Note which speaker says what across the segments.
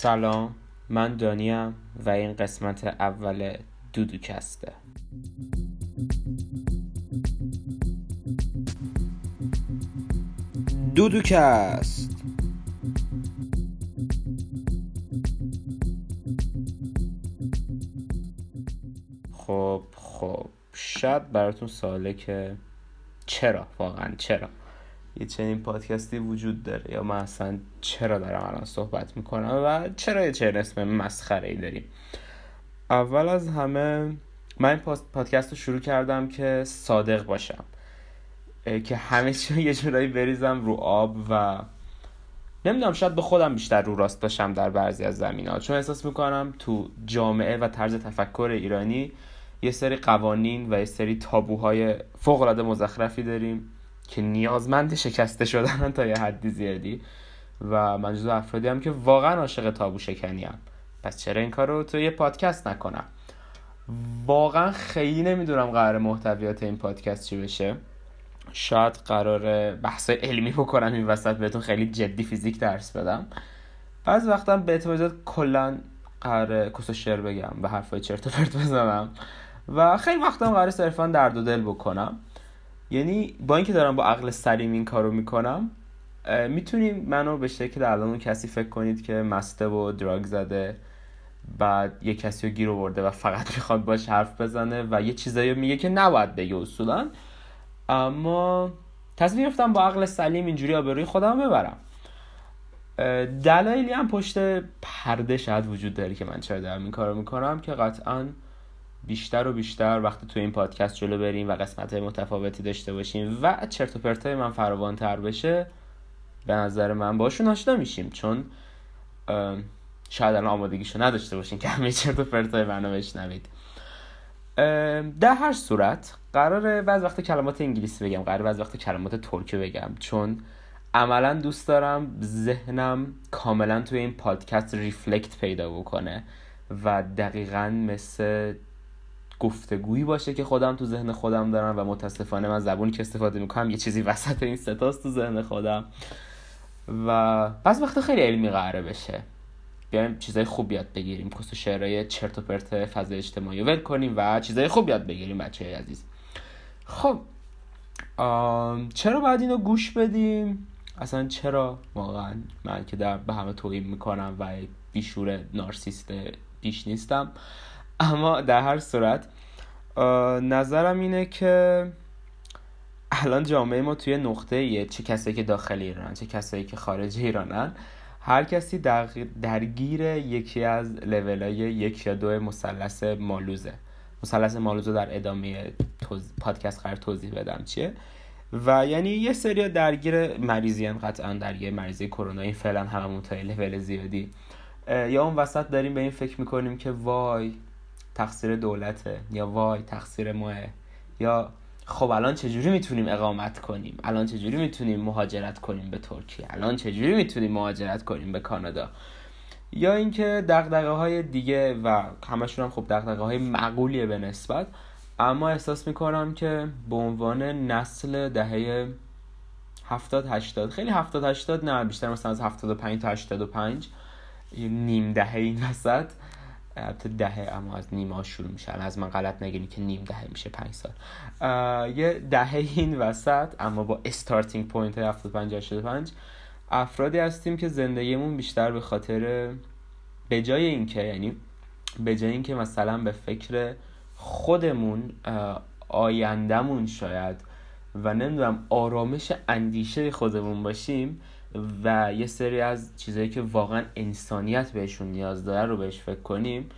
Speaker 1: سلام من دانیم و این قسمت اول دودوکسته. دودوکست. خب خب شاید براتون سواله که چرا؟ واقعا چرا؟ یه چنین پادکستی وجود داره. یا من اصلا چرا دارم الان صحبت می‌کنم و چرا یه چنین اسم مسخره ای داریم؟ اول از همه من این پادکست رو شروع کردم که صادق باشم. که همه چی یه جورایی بریزم رو آب و نمی‌دونم شاید به خودم بیشتر رو راست باشم در بعضی از زمین ها چون احساس می‌کنم تو جامعه و طرز تفکر ایرانی یه سری قوانین و یه سری تابوهای فوق العاده مزخرفی داریم. که نیازمند شکسته شدن تا یه حدی زیادی. و من جزو افرادی هم که واقعا عاشق تابو شکنی هم. پس چرا این کار رو تو یه پادکست نکنم؟ واقعا خیلی نمی‌دونم قرار محتویات این پادکست چی بشه. شاید قرار بحث علمی بکنم این وسط بهتون خیلی جدی فیزیک درس بدم. بعض وقتا به اعتماد کلا قرار کس شعر بگم و حرفای چرت و پرت بزنم. و خیلی وقتا قرار صرفا درد و دل بکنم. یعنی با اینکه دارم با عقل سلیم این کارو می‌کنم می‌تونیم منو به شکل الان کسی فکر کنید که مسته و دراگ زده بعد یه کسی رو گیر آورده و فقط می‌خواد باش حرف بزنه و یه چیزایی میگه که نباید بگه اصولا. اما تصمیم گرفتم با عقل سلیم اینجوری آبروی خودم ببرم. دلایلی هم پشت پرده شاید وجود داره که من چرا دارم این کارو می‌کنم که قطعا بیشتر و بیشتر وقتی تو این پادکست جلو بریم و قسمت های متفاوتی داشته باشیم و چرت و پرتای من فراوان تر بشه به نظر من باشون آشنا میشیم. چون شاید الان آمادگیشو نداشته باشین که همه چرت و پرتای منو بشنوید. در هر صورت قراره بعض وقت کلمات انگلیسی بگم قراره بعض وقت کلمات ترکی بگم. چون عملا دوست دارم ذهنم کاملا توی این پادکست ریفلکت پیدا بکنه و دقیقا مثل گفتگویی باشه که خودم تو ذهن خودم دارم و متاسفانه من زبونی که استفاده می‌کنم یه چیزی وسط این ستاست تو ذهن خودم. و بعض وقت خیلی علمی قراره بشه. بیایم چیزای خوب یاد بگیریم. کس شعرهای چرت و پرت فضای اجتماعی ول کنیم و چیزای خوب یاد بگیریم بچه عزیز. خب چرا باید اینو گوش بدیم؟ اصلا چرا؟ واقعا من که در به همه توهین می‌کنم و بیشور نارسیست بیش نیستم. اما در هر صورت نظرم اینه که الان جامعه ما توی نقطه ایه چه کسایی که داخل ایران چه کسایی که خارج ایرانن. هر کسی درگیر یکی از لول های یک یا دو مثلث مالوزه. مثلث مالوزه در ادامه پادکست قرار توضیح بدم چیه. و یعنی یه سری درگیر مریضی قطعا در یه مریضی کرونا این فعلا هممون تا لول زیادی. یا اون وسط داریم به این فکر می‌کنیم که وای تقصیر دولته یا وای تقصیر ماه. یا خب الان چجوری می‌تونیم اقامت کنیم؟ الان چجوری می‌تونیم مهاجرت کنیم به ترکیه؟ الان چجوری می‌تونیم مهاجرت کنیم به کانادا؟ یا اینکه دغدغه های دیگه و همشون هم خب دغدغه های معقولیه به نسبت اما احساس می‌کنم که به عنوان نسل دهه 70 80 خیلی 70 80 نه بیشتر مثلا از 75 تا 85 نیم دهه این وسط البته دهه اما از نیمه شروع میشه. از من غلط نگیری که نیم دهه میشه پنج سال. یه دهه این وسط اما با starting point 75 85 افرادی هستیم که زندگیمون بیشتر به خاطر به جای اینکه یعنی به جای اینکه مثلا به فکر خودمون آیندهمون شاید و نمی‌دونم آرامش اندیشه خودمون باشیم و یه سری از چیزهایی که واقعا انسانیت بهشون نیاز داره رو بهش فکر کنیم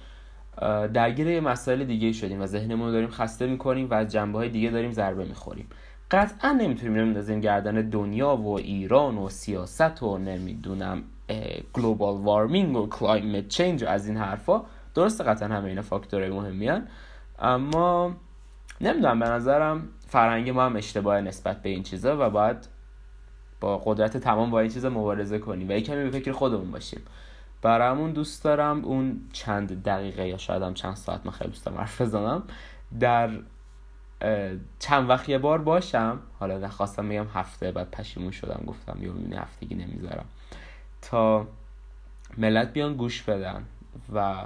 Speaker 1: درگیر یه مسائل دیگه شدیم و ذهنمون رو داریم خسته می‌کنیم و از جنبه های دیگه داریم ضربه می‌خوریم. قطعا نمی‌تونیم نمیدازیم گردن دنیا و ایران و سیاست و نمی‌دونم global warming و climate change و از این حرفا. درسته قطعا همه اینا فاکتورهای مهمی اما نمی‌دونم به نظرم فرهنگ ما هم اشتباه نسبت به این چیزا و باید با قدرت تمام با این چیزا مبارزه کنیم و کمی به فکر خودمون باشیم. برامون دوست دارم اون چند دقیقه یا شاید هم چند ساعت من خیلی دوست دارم حرف بزنم. در چند وقت یه بار باشم. حالا نخواستم بگم هفته بعد پشیمون شدم گفتم یه می‌بینی هفتگی نمی‌ذارم. تا ملت بیان گوش بدن و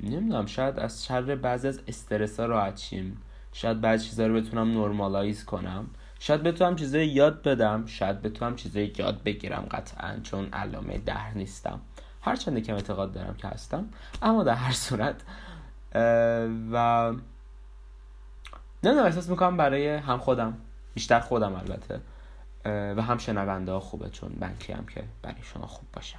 Speaker 1: نمی‌دونم شاید از شر بعضی از استرس ها راحت شیم. شاید بعضی چیزا رو بتونم نرمالایز کنم. شاید بتونم چیزای یاد بدم شاید بتونم چیزای یاد بگیرم قطعا چون علامه ده نیستم. هرچند که اعتقاد دارم که هستم اما در هر صورت و نمی‌دونم احساس می‌کنم برای هم خودم بیشتر خودم البته و هم شنونده ها خوبه چون بنکی هم که برای شما خوب باشه.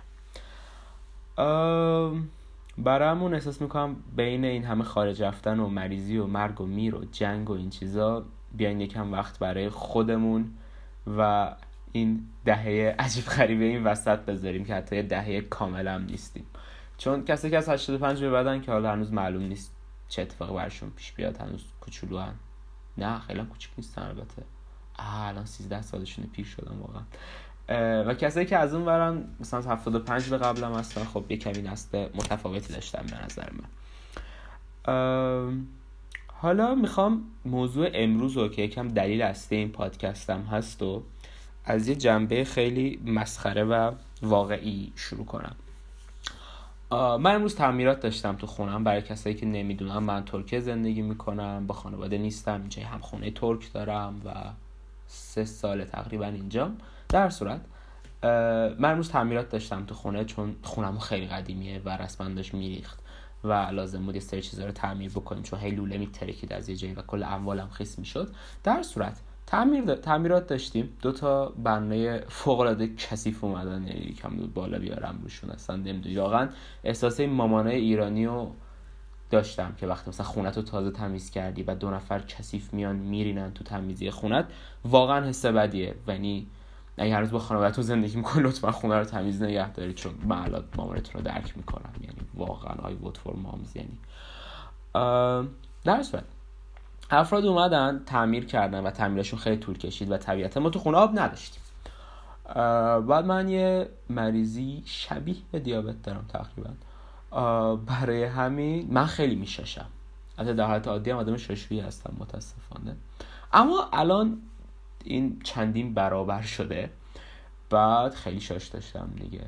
Speaker 1: برامون احساس می‌کنم بین این همه خارج رفتن و مریضی و مرگ و میر و جنگ و این چیزا بیاین یکم وقت برای خودمون و این دهه عجیب غریبه این وسط بذاریم که حتی دهه کامل هم نیستیم. چون کسی که از 85 به بعدن که حالا هنوز معلوم نیست چه اتفاقی برشون پیش بیاد هنوز کوچولو هن. نه خیلی کوچیک نیستن البته. الان 13 سالشونه پیر شدن واقعا. و کسایی که از اون برن مثلا 75 به قبلم هستن خب یه کمی نسل متفاوتی داشتن به نظر من. حالا می‌خوام موضوع امروز رو که یکم دلیل اصلی این پادکستم هست و از یه جنبه خیلی مسخره و واقعی شروع کنم. من امروز تعمیرات داشتم تو خونم برای کسایی که نمی‌دونم من ترکیه زندگی می‌کنم با خانواده نیستم اینجا هم خونه ترک دارم و سه سال تقریبا اینجا. در صورت من امروز تعمیرات داشتم تو خونه چون خونم خیلی قدیمیه و رسما داشت میریخت. و لازم بود یه سری چیزا رو تعمیر بکنیم چون هی لوله میترکید از یه جایی و کل اموالم خیس می‌شد. در صورت تعمیر تعمیرات داشتیم. دو تا بنای فوق العاده کثیف اومدن یعنی یکم بالا بیارم روشون اصلا نمی‌دونی واقعا احساس مامانای ایرانی رو داشتم که وقتی مثلا خونت رو تازه تمیز کردی و دو نفر کثیف میان میرینن تو تمیزی خونت واقعا حس بدیه. یعنی اگه روز با خانوادهتون زندگی می‌کنی لطفا خونه رو تمیز نگه دارید چون من الان مامانتون رو درک می‌کنم. یعنی واقعا آی ووت فور مامز یعنی. در صورت. افراد اومدن تعمیر کردن و تعمیرشون خیلی طول کشید و طبیعتا ما تو خونه آب نداشتیم. بعد من یه مریضی شبیه به دیابت دارم تقریبا. برای همین من خیلی میشاشم. البته در حالت عادی هم آدم ششویی هستم متاسفانه. اما الان این چندین برابر شده. بعد خیلی شاش داشتم دیگه.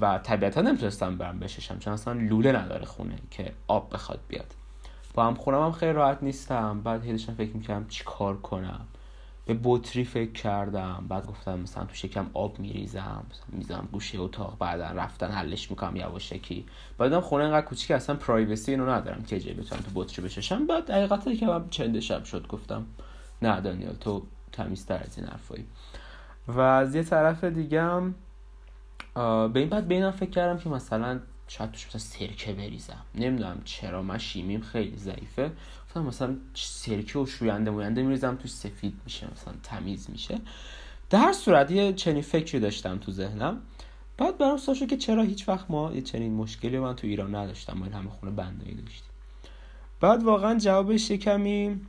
Speaker 1: و طبیعتا نمی‌تونستم برم بششم چون اصلا لوله نداره خونه که آب بخواد بیاد. با هم خونم هم خیلی راحت نیستم. بعد هیدشم فکر می‌کردم چی کار کنم. به بطری فکر کردم. بعد گفتم مثلا تو شکم آب میریزم میزم گوشه اتاق بعدا رفتن حلش می‌کنم یواشکی. بعدم خونه اینقدر کوچیک اصلا پرایوسی اینو ندارم که جایی بتونم تو بطری بششم. بعد حقیقتا که من چند شب شد گفتم نه دانیال تو تمیزتر از این حرفایی. و از یه طرف دیگه هم به این بعد به فکر کردم که مثلا شاید توش مثلا سرکه بریزم. نمی‌دونم چرا من شیمیم خیلی ضعیفه. گفتم مثلا سرکه و شوینده موینده میریزم توش سفید میشه مثلا تمیز میشه. در صورت یه چنین فکری داشتم تو ذهنم. بعد برام سوال که چرا هیچ وقت ما یه چنین مشکلی من تو ایران نداشتم ما همه خونه بندایی داشتیم. بعد واقعا جوابش کمی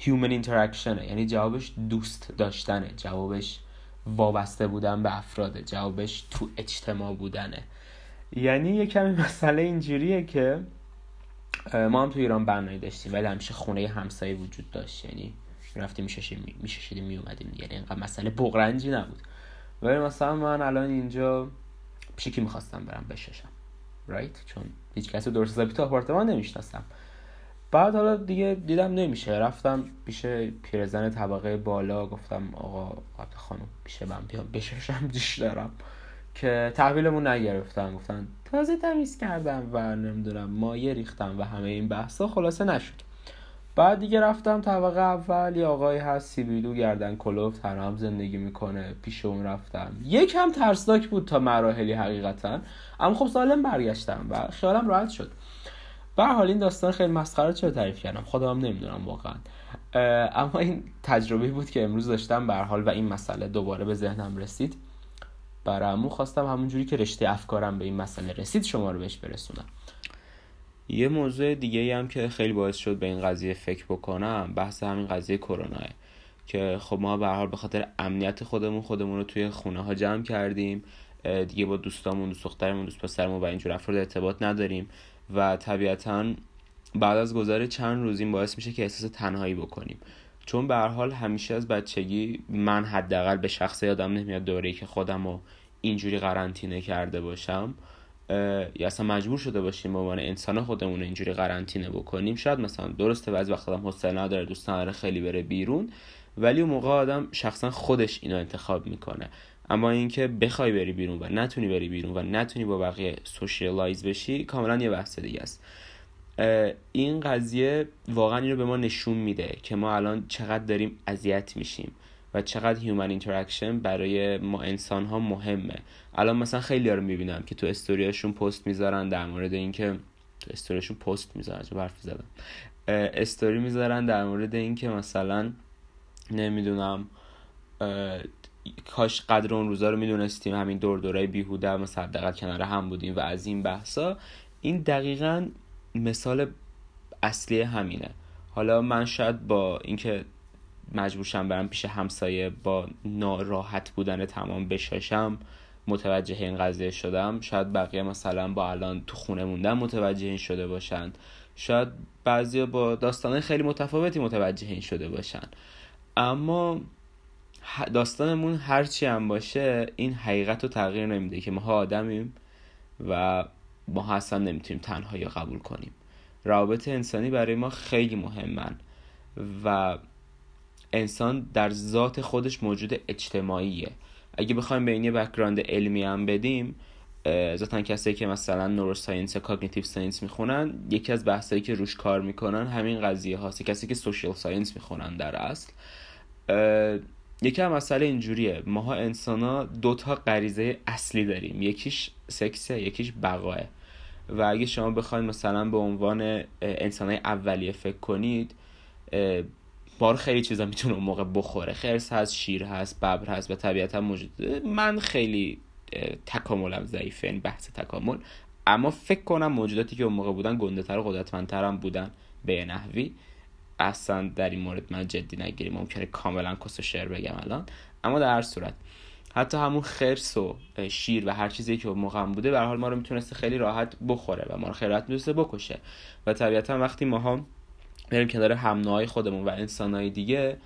Speaker 1: human interaction یعنی جوابش دوست داشتنه. جوابش وابسته بودن به افراده. جوابش تو اجتماع بودنه. یعنی یه کمی مسئله اینجوریه که ما هم تو ایران بنایی داشتیم ولی همیشه خونه همسایه وجود داشت. یعنی رفتیم میششیدیم می اومدیم یعنی اینقدر مسئله بغرنجی نبود. ولی مثلا من الان اینجا پیش کی می‌خواستم برم بششم. رایت چون هیچ کسی درست حسابی تو آپارتمان نمی‌شناسم. بعد حالا دیگه دیدم نمیشه. رفتم پیش پیرزن طبقه بالا گفتم آقا قبل خانم پیش من بیام بششم دیش دارم. که تحویلمون نگرفتن. گفتن تازه تمیز کردم و نمی‌دونم مایه ریختم و همه این بحثا. خلاصه نشد. بعد دیگه رفتم طبقه اول. یه آقای هست سیبیلو گردن کلوف تنها هم زندگی می‌کنه. پیش اون رفتم. یکم ترسناک بود تا مراحلی حقیقتا. اما خب سالم برگشتم و خیالم راحت شد. به حال این داستان خیلی مسخره چرا تعریف کردم؟ خودم نمی‌دونم واقعا. اما این تجربه بود که امروز داشتم به حال و این مسئله دوباره به ذهنم رسید. برامو خواستم همونجوری که رشته افکارم به این مسئله رسید شما رو بهش برسونم. یه موضوع دیگه هم که خیلی باعث شد به این قضیه فکر بکنم بحث همین قضیه کرونا. که خب ما به حال به خاطر امنیت خودمون خودمون رو توی خونه ها جمع کردیم. دیگه با دوستامون دوست دخترمون دوست پسرمون و اینجور افراد ارتباط نداریم. و طبیعتا بعد از گذار چند روز این باعث میشه که احساس تنهایی بکنیم. چون به هر حال همیشه از بچگی من حداقل به شخص یادم نمیاد دوره‌ای که خودم رو اینجوری قرنطینه کرده باشم یا اصلا مجبور شده باشیم به عنوان انسان خودمون اینجوری قرنطینه بکنیم. شاید مثلا درسته بعضی وقت آدم حوصله نداره دوست نداره خیلی بره بیرون ولی اون موقع آدم شخصا خودش اینو انتخاب می‌کنه. اما اینکه بخوای بری بیرون و نتونی بری بیرون و نتونی با بقیه سوشیالایز بشی کاملا یه بحث دیگه است. این قضیه واقعا اینو به ما نشون میده که ما الان چقدر داریم اذیت میشیم و چقدر human interaction برای ما انسان ها مهمه. الان مثلا خیلی رو می‌بینم که تو استوریاشون پست می‌ذارن در مورد اینکه تو استوریاشون پست می‌ذارن چه حرف زدم. استوری می‌ذارن در مورد اینکه مثلا نمی‌دونم کاش قدر اون روزا رو می‌دونستیم همین دور دورای بیهوده مثلا دقیقا کنار هم بودیم و از این بحثا این دقیقا مثال اصلی همینه. حالا من شاید با اینکه مجبورشم برم پیش همسایه با ناراحت بودن تمام بشاشم متوجه این قضیه شدم. شاید بقیه مثلا با الان تو خونه موندن متوجه این شده باشن. شاید بعضی با داستان خیلی متفاوتی متوجه این شده باشن. اما داستانمون هرچی هم باشه این حقیقت رو تغییر نمیده که ما آدمیم و ما اصلا نمی‌تونیم تنهایی قبول کنیم. روابط انسانی برای ما خیلی مهمن و انسان در ذات خودش موجود اجتماعیه. اگه بخوایم به این یه background علمی هم بدیم ذاتا کسایی که مثلا neuroscience یا cognitive science می‌خونن یکی از بحثایی که روش کار می‌کنن همین قضیه هاست. کسی که social science می‌خونن در اصل یکی هم مسئله اینجوریه. ماها انسان ها دوتا غریزه اصلی داریم. یکیش سکسه یکیش بقاه. و اگه شما بخواید مثلا به عنوان انسان اولیه فکر کنید بار خیلی چیزا می‌تونه اون موقع بخوره. خرس هست شیر هست ببر هست و طبیعت هم موجود. من خیلی تکاملم ضعیفه این بحث تکامل. اما فکر کنم موجوداتی که اون موقع بودن گنده تر و قدرتمندتر هم بودن به نحوی. اصلا در این مورد من جدی نگیریم ممکنه کاملا کس و شعر بگم الان. اما در هر صورت حتی همون خرس و شیر و هر چیزی که موقع بوده به حال ما رو می‌تونسته خیلی راحت بخوره و ما رو خیلی راحت می‌تونسته بکشه. و طبیعتا وقتی ماها بریم کنار همنوهای خودمون و انسانهای دیگه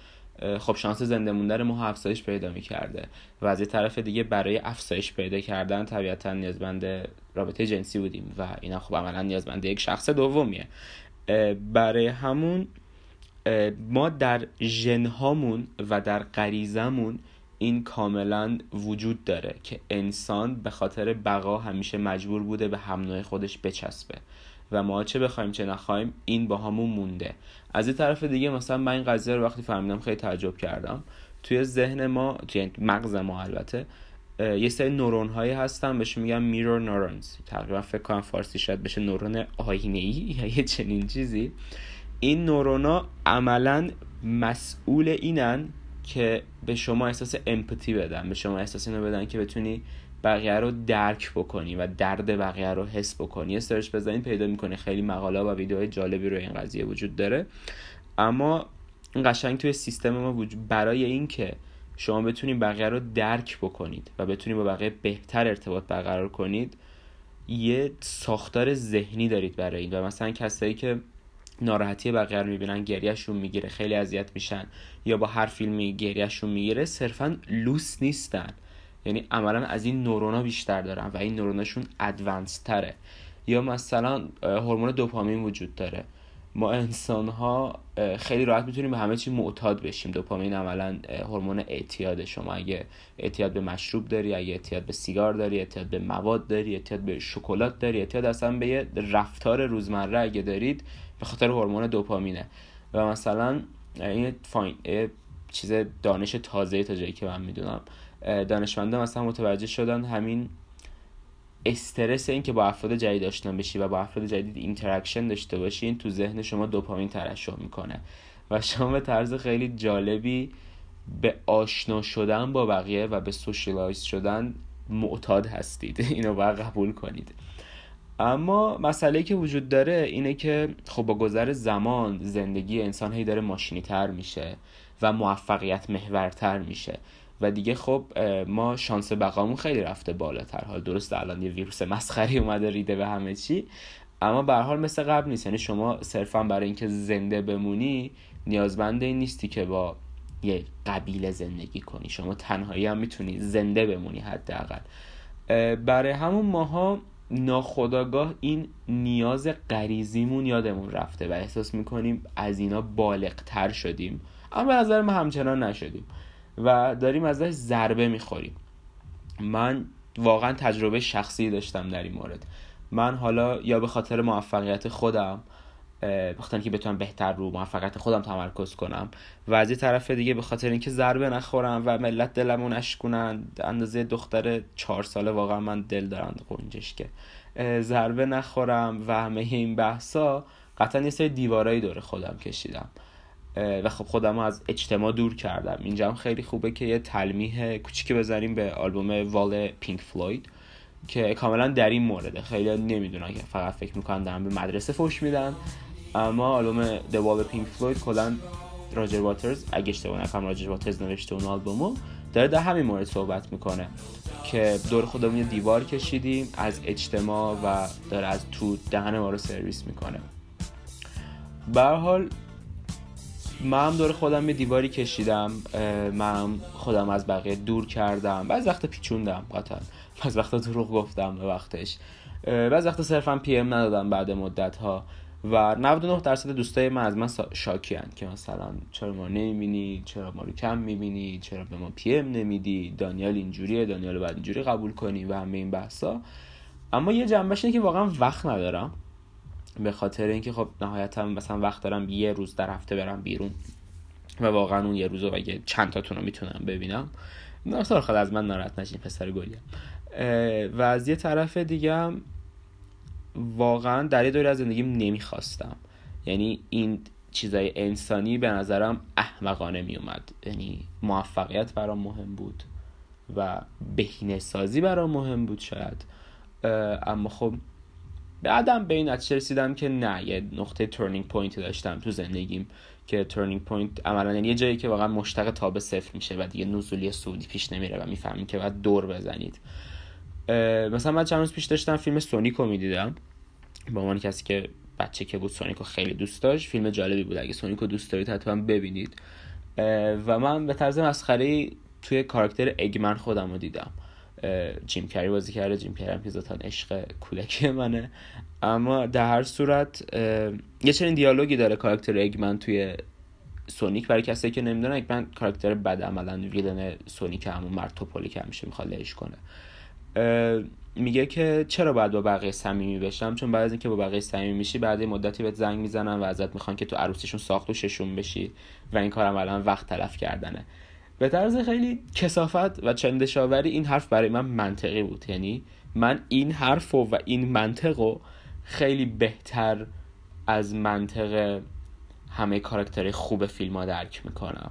Speaker 1: خب شانس زنده موندن ما افزایش پیدا می‌کرده. و از یه طرف دیگه برای افزایش پیدا کردن طبیعتا نیازمند رابطه جنسی بودیم و اینا خب عملا نیازمند یک شخص دومیه. برای همون ما در ژنهامون و در غریزمون این کاملا وجود داره که انسان به خاطر بقا همیشه مجبور بوده به هم خودش بچسبه. و ما چه بخوایم چه نخوایم این با همون مونده. از این طرف دیگه مثلا من این قضیه رو وقتی فهمیدم خیلی تعجب کردم. توی ذهن ما توی مغز ما البته یه سری نورون هایی هستن بهش میگن میرور نورونز تقریبا فکر کنم فارسی شاید بشه نورون آینه ای یا یه چنین چیزی. این نورونا عملا مسئول اینن که به شما احساس امپاتی بدن به شما احساس اینو بدن که بتونی بقیه رو درک بکنی و درد بقیه رو حس بکنی. سرچ بزنید پیدا می‌کنی. خیلی مقاله و ویدیوهای جالبی رو این قضیه وجود داره. اما این قشنگ توی سیستم ما وجود برای اینکه شما بتونید بقیه رو درک بکنید و بتونید با بقیه بهتر ارتباط برقرار کنید یه ساختار ذهنی دارید برای این. و مثلا کسایی که ناراحتی بقیه رو می‌بینن گریهشون می‌گیره خیلی اذیت میشن. یا با هر فیلمی گریهشون می‌گیره صرفا لوس نیستن. یعنی عملا از این نورونا بیشتر دارن و این نوروناشون ادوانس تره یا مثلا هورمون دوپامین وجود داره. ما انسان ها خیلی راحت می‌تونیم به همه چی معتاد بشیم. دوپامین عملا هورمون اعتیاد شما. اگه اعتیاد به مشروب داری اگه اعتیاد به سیگار داری اعتیاد به مواد داری اعتیاد به شکلات داری اعتیاد اصلا به یه رفتار روزمره اگه دارید به خاطر هورمون دوپامینه. و مثلا این find چیز دانش تازه تا جایی که من می‌دونم. دانشمندان مثلا متوجه شدن همین استرس این که با افراد جدید آشنا بشی و با افراد جدید interaction داشته باشی این تو ذهن شما دوپامین ترشح می‌کنه. و شما به طرز خیلی جالبی به آشنا شدن با بقیه و به socialize شدن معتاد هستید. اینو باید قبول کنید. اما مسئله که وجود داره اینه که خب با گذر زمان زندگی انسان هی داره ماشینی تر میشه و موفقیت محورتر میشه. و دیگه خب ما شانس بقامون خیلی رفته بالاتر. حال درست الان یه ویروس مسخری اومده ریده به همه چی اما به حال مثل قبل نیست. یعنی شما صرفا برای اینکه زنده بمونی نیازمند این نیستی که با یه قبیله زندگی کنی. شما تنهایی هم می‌تونی زنده بمونی حداقل. برای همون ماها ناخداگاه این نیاز غریزیمون یادمون رفته و احساس می‌کنیم از اینا بالغتر شدیم. اما به نظر ما همچنان نشدیم و داریم ازش ضربه می‌خوریم. من واقعا تجربه شخصی داشتم در این مورد. من حالا یا به خاطر موفقیت خودم بخاطر که بتونم بهتر رو موفقیت خودم تمرکز کنم. و از یه طرف دیگه به خاطر اینکه ضربه نخورم و ملت دلمو نشکنن اندازه دختر چهار ساله واقعا من دل دارم قنجش که ضربه نخورم و همه این بحثا قطعا یه سری دیوارایی دور خودم کشیدم. و خب خودم از اجتماع دور کردم. اینجا هم خیلی خوبه که یه تلمیح کوچیکی بزنیم به آلبوم وال پینک فلوید که کاملا در این مورده. خیلی نمی‌دونن که فقط فکر می‌کنن دارن به مدرسه فوش میدن. اما آلبوم Wall Pink Floyd کلا راجر واترز اگه اشتباه نکنم راجر واترز نوشته اون آلبومو داره در همین مورد صحبت می‌کنه که دور خودمون یه دیوار کشیدیم از اجتماع و داره از تو دهن ما رو سرویس می‌کنه. به حال من هم دور خودم یه دیواری کشیدم من خودم از بقیه دور کردم بعض وقت پیچوندم قطعا. بعض وقت دروغ گفتم به وقتش. بعض وقت صرفا پی ام ندادم بعد مدت ها و 99 درصد دوستای من از من شاکی هن که مثلا چرا ما نمی‌بینی؟ چرا ما رو کم می‌بینی؟ چرا به ما پی ام نمیدی؟ دانیال اینجوریه دانیال بعد اینجوری قبول کنی و همه این بحثا. اما یه جنبش اینه که واقعا وقت ندارم. به خاطر اینکه خب نهایتا مثلا وقت دارم یه روز در هفته برم بیرون و واقعا اون یه روزو اگه چند تاتون رو می‌تونم ببینم ناصر خود از من ناراحت نشین پسر گلیم. و از یه طرف دیگه واقعا در از زندگیم نمی‌خواستم. یعنی این چیزای انسانی به نظرم احمقانه میومد یعنی موفقیت برام مهم بود و بهینه سازی برام مهم بود شاید. اما خب بعدم به این نتیجه رسیدم که نه یه نقطه ترنینگ پوینت داشتم تو زندگیم که turning point عملا یعنی یه جایی که واقعا مشتق تابع صفر میشه و دیگه نزولی صعودی پیش نمیره و می‌فهمیم که باید دور بزنید. مثلا من چند روز پیش داشتم فیلم سونیکو می‌دیدم. به عنوان کسی که بچه که بود سونیکو خیلی دوست داشت فیلم جالبی بود. اگه سونیکو دوست دارید حتما ببینید. و من به طرز مسخره توی کاراکتر اگمن خودم رو دیدم. جیم کری بازی کرده. جیم کری هم که عشق کودکی منه. اما در هر صورت یه چنین دیالوگی داره کاراکتر اگمن توی سونیک. برای کسی که نمی‌دونن اگمن کاراکتر بد عملا ویلن سونیک همون مرد توپولی که همیشه می‌خواد لهش کنه. میگه که چرا باید با بقیه صمیمی بشم؟ چون بعد از اینکه با بقیه صمیمی میشی بعد مدتی بهت زنگ می‌زنن و ازت می‌خوان که تو عروسیشون ساخت و ششون بشی و این کارم الان وقت تلف کردنه. به طرز خیلی کسافت و چندشاوری این حرف برای من منطقی بود. یعنی من این حرف و, این منطق رو خیلی بهتر از منطق همه کاراکتر خوب فیلم ها درک می‌کنم.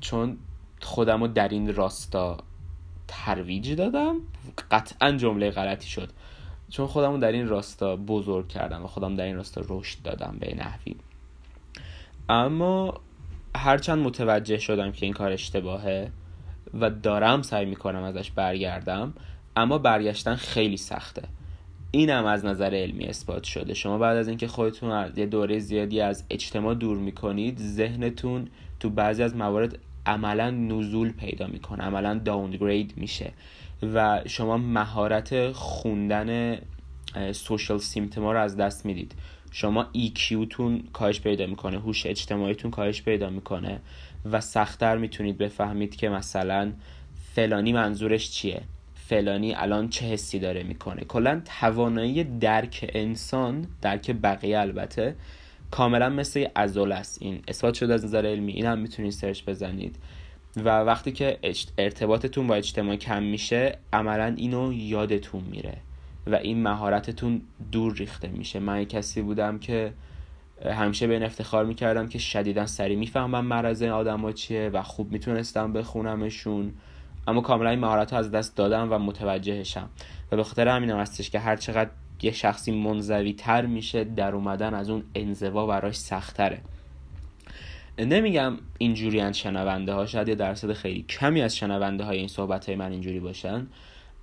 Speaker 1: چون خودم رو در این راستا ترویج دادم. قطعا جمله غلطی شد. چون خودم در این راستا بزرگ کردم و خودم در این راستا رشد دادم به نحوی. اما هرچند متوجه شدم که این کار اشتباهه و دارم سعی می‌کنم ازش برگردم اما برگشتن خیلی سخته. اینم از نظر علمی اثبات شده. شما بعد از اینکه خودتون یه دوره زیادی از اجتماع دور می‌کنید ذهنتون تو بعضی از موارد عملا نزول پیدا می‌کنه عملا داونگرید میشه و شما مهارت خوندن سوشال سیمتما رو از دست می‌دید. شما تون کاهش پیدا می‌کنه هوش اجتماعیتون کاهش پیدا می‌کنه و سختتر می‌تونید بفهمید که مثلا فلانی منظورش چیه. فلانی الان چه حسی داره می‌کنه. کلا توانایی درک انسان درک بقیه البته کاملا مثل ازول است. این اثبات شده از نظر علمی. این هم می‌تونید سرچ بزنید. و وقتی که ارتباطتون با اجتماع کم میشه عملا اینو یادتون میره. و این مهارتتون دور ریخته میشه. من کسی بودم که همیشه به این افتخار می‌کردم که شدیدا سریع می‌فهمم مرض آدم چیه و خوب می‌تونستم بخونمشون. اما کاملا این مهارت از دست دادم و متوجهشم. و به خاطر همینم هستش که هر چقدر یه شخصی منزوی تر میشه در اومدن از اون انزوا براش سختره. نمیگم اینجوری از شنونده ها شاید یه درصد خیلی کمی از شنونده های این صحبت های من اینجوری باشن.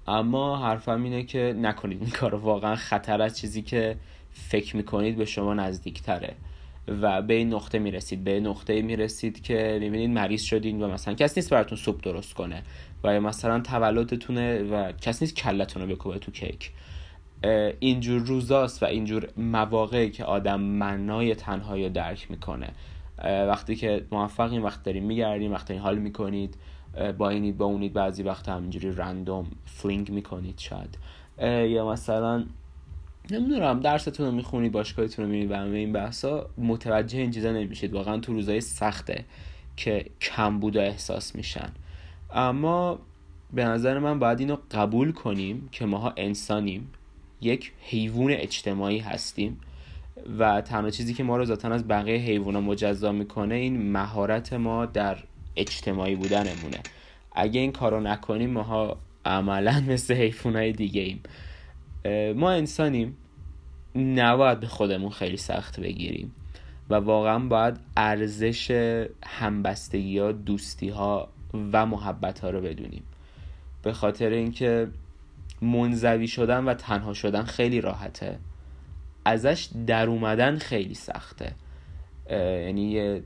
Speaker 1: اما حرفم اینه که نکنید این کار واقعا خطر از چیزی که فکر می‌کنید به شما نزدیکتره. و به این نقطه می‌رسید. به نقطه می‌رسید که می‌بینید مریض شدین و مثلا کس نیست براتون سوپ درست کنه. و مثلا تولدتونه و کس نیست کلتون رو بکوبه تو کیک. اینجور روزاست و اینجور مواقعی که آدم معنای تنهایی رو درک می‌کنه. وقتی که موفقین وقت داریم میگردیم وقتی حال می‌کنید با اینید با اونید بعضی وقت همینجوری random fling می‌کنید شاید. یا مثلا نمی‌دونم درستون رو می‌خونید باشگاهتون رو می‌بینید و همه این بحثا متوجه این چیزا نمیشید. واقعا تو روزای سخته که کم بوده احساس میشن. اما به نظر من باید اینو قبول کنیم که ماها انسانیم یک حیوان اجتماعی هستیم و تنها چیزی که ما رو ذاتا از بقیه حیوونا مجزا می‌کنه این مهارت ما در اجتماعی بودنمونه. اگه این کارو نکنیم ماها عملا مثل حیوانای دیگه ایم ما انسانیم نباید به خودمون خیلی سخت بگیریم و واقعا باید ارزش همبستگی ها دوستی ها و محبت ها رو بدونیم. به خاطر اینکه منزوی شدن و تنها شدن خیلی راحته. ازش در اومدن خیلی سخته. یعنی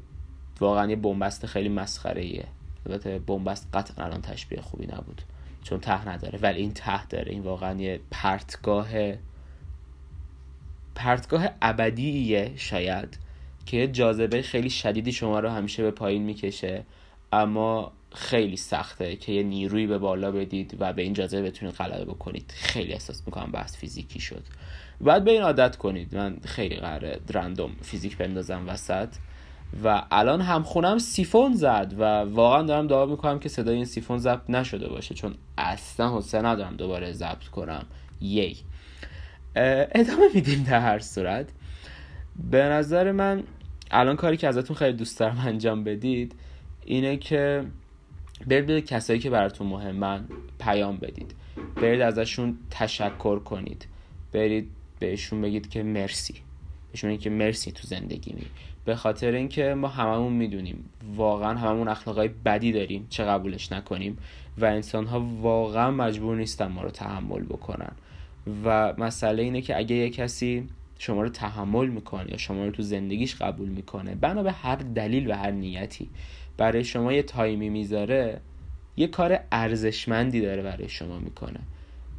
Speaker 1: واقعا یه بنبست خیلی مسخره ایه البته بنبست قطعا الان تشبیه خوبی نبود. چون ته نداره. ولی این ته داره. این واقعا یه پرتگاه پرتگاه ابدیه شاید که جاذبه خیلی شدیدی شما رو همیشه به پایین می‌کشه. اما خیلی سخته که یه نیروی به بالا بدید و به این جاذبه بتونید غلبه بکنید. خیلی احساس می‌کنم بحث فیزیکی شد. باید به این عادت کنید. من خیلی قراره رندوم فیزیک بندازم وسط. و الان هم خونم سیفون زد و واقعا دارم دعا می‌کنم که صدای این سیفون ضبط نشده باشه چون اصلا حسه ندارم دوباره ضبط کنم. یی. ادامه میدیم در هر صورت. به نظر من الان کاری که ازتون خیلی دوست دارم انجام بدید اینه که برید به کسایی که براتون مهمن پیام بدید. برید ازشون تشکر کنید. برید بهشون بگید که مرسی. بهشون بگید که مرسی تو زندگی می به خاطر اینکه ما هممون می‌دونیم. واقعا هممون اخلاقای بدی داریم. چه قبولش نکنیم. و انسان ها واقعا مجبور نیستن ما رو تحمل بکنن. و مسئله اینه که اگه یه کسی شما رو تحمل می‌کنه یا شما رو تو زندگیش قبول می‌کنه بنا به هر دلیل و هر نیتی برای شما یه تایمی می‌ذاره یه کار ارزشمندی داره برای شما می‌کنه.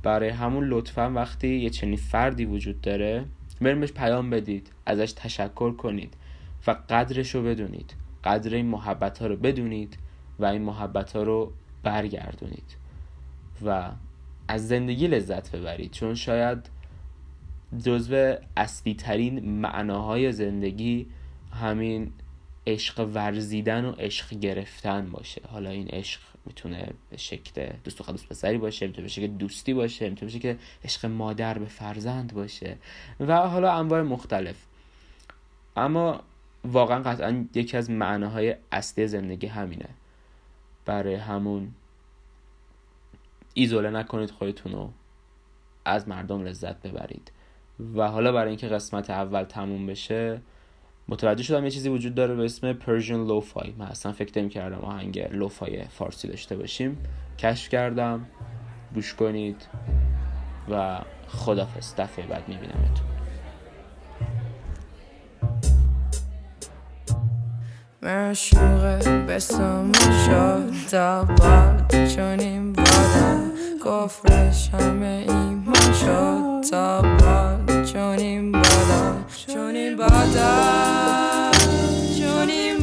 Speaker 1: برای همون لطفا وقتی یه چنین فردی وجود داره بریم پیام بدید ازش تشکر کنید و قدرش رو بدونید. قدر این محبت ها رو بدونید و این محبت ها رو برگردونید و از زندگی لذت ببرید. چون شاید جزو اصلی ترین معناهای زندگی همین عشق ورزیدن و عشق گرفتن باشه. حالا این عشق می‌تونه به شکل دوست و دوست پسری باشه می‌تونه به شکل دوستی باشه می‌تونه به شکل عشق مادر به فرزند باشه و حالا انواع مختلف. اما واقعا قطعا یکی از معناهای اصلی زندگی همینه. برای همون ایزوله نکنید خودتون رو. از مردم لذت ببرید. و حالا برای اینکه قسمت اول تموم بشه متوجه شدم یه چیزی وجود داره به اسم Persian lo-fi من اصلا فکر نمی کردم آهنگ lo-fi فارسی داشته باشیم. کشف کردم. گوش کنید. و خدافظ. دفعه بعد میبینمتون. معشوقه بسم شد تا چون این بادا کفرش همه ایمان شد Shonen Bada, Shonen Bada,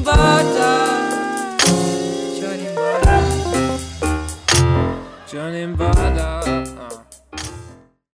Speaker 1: Bada, Bada, Bada.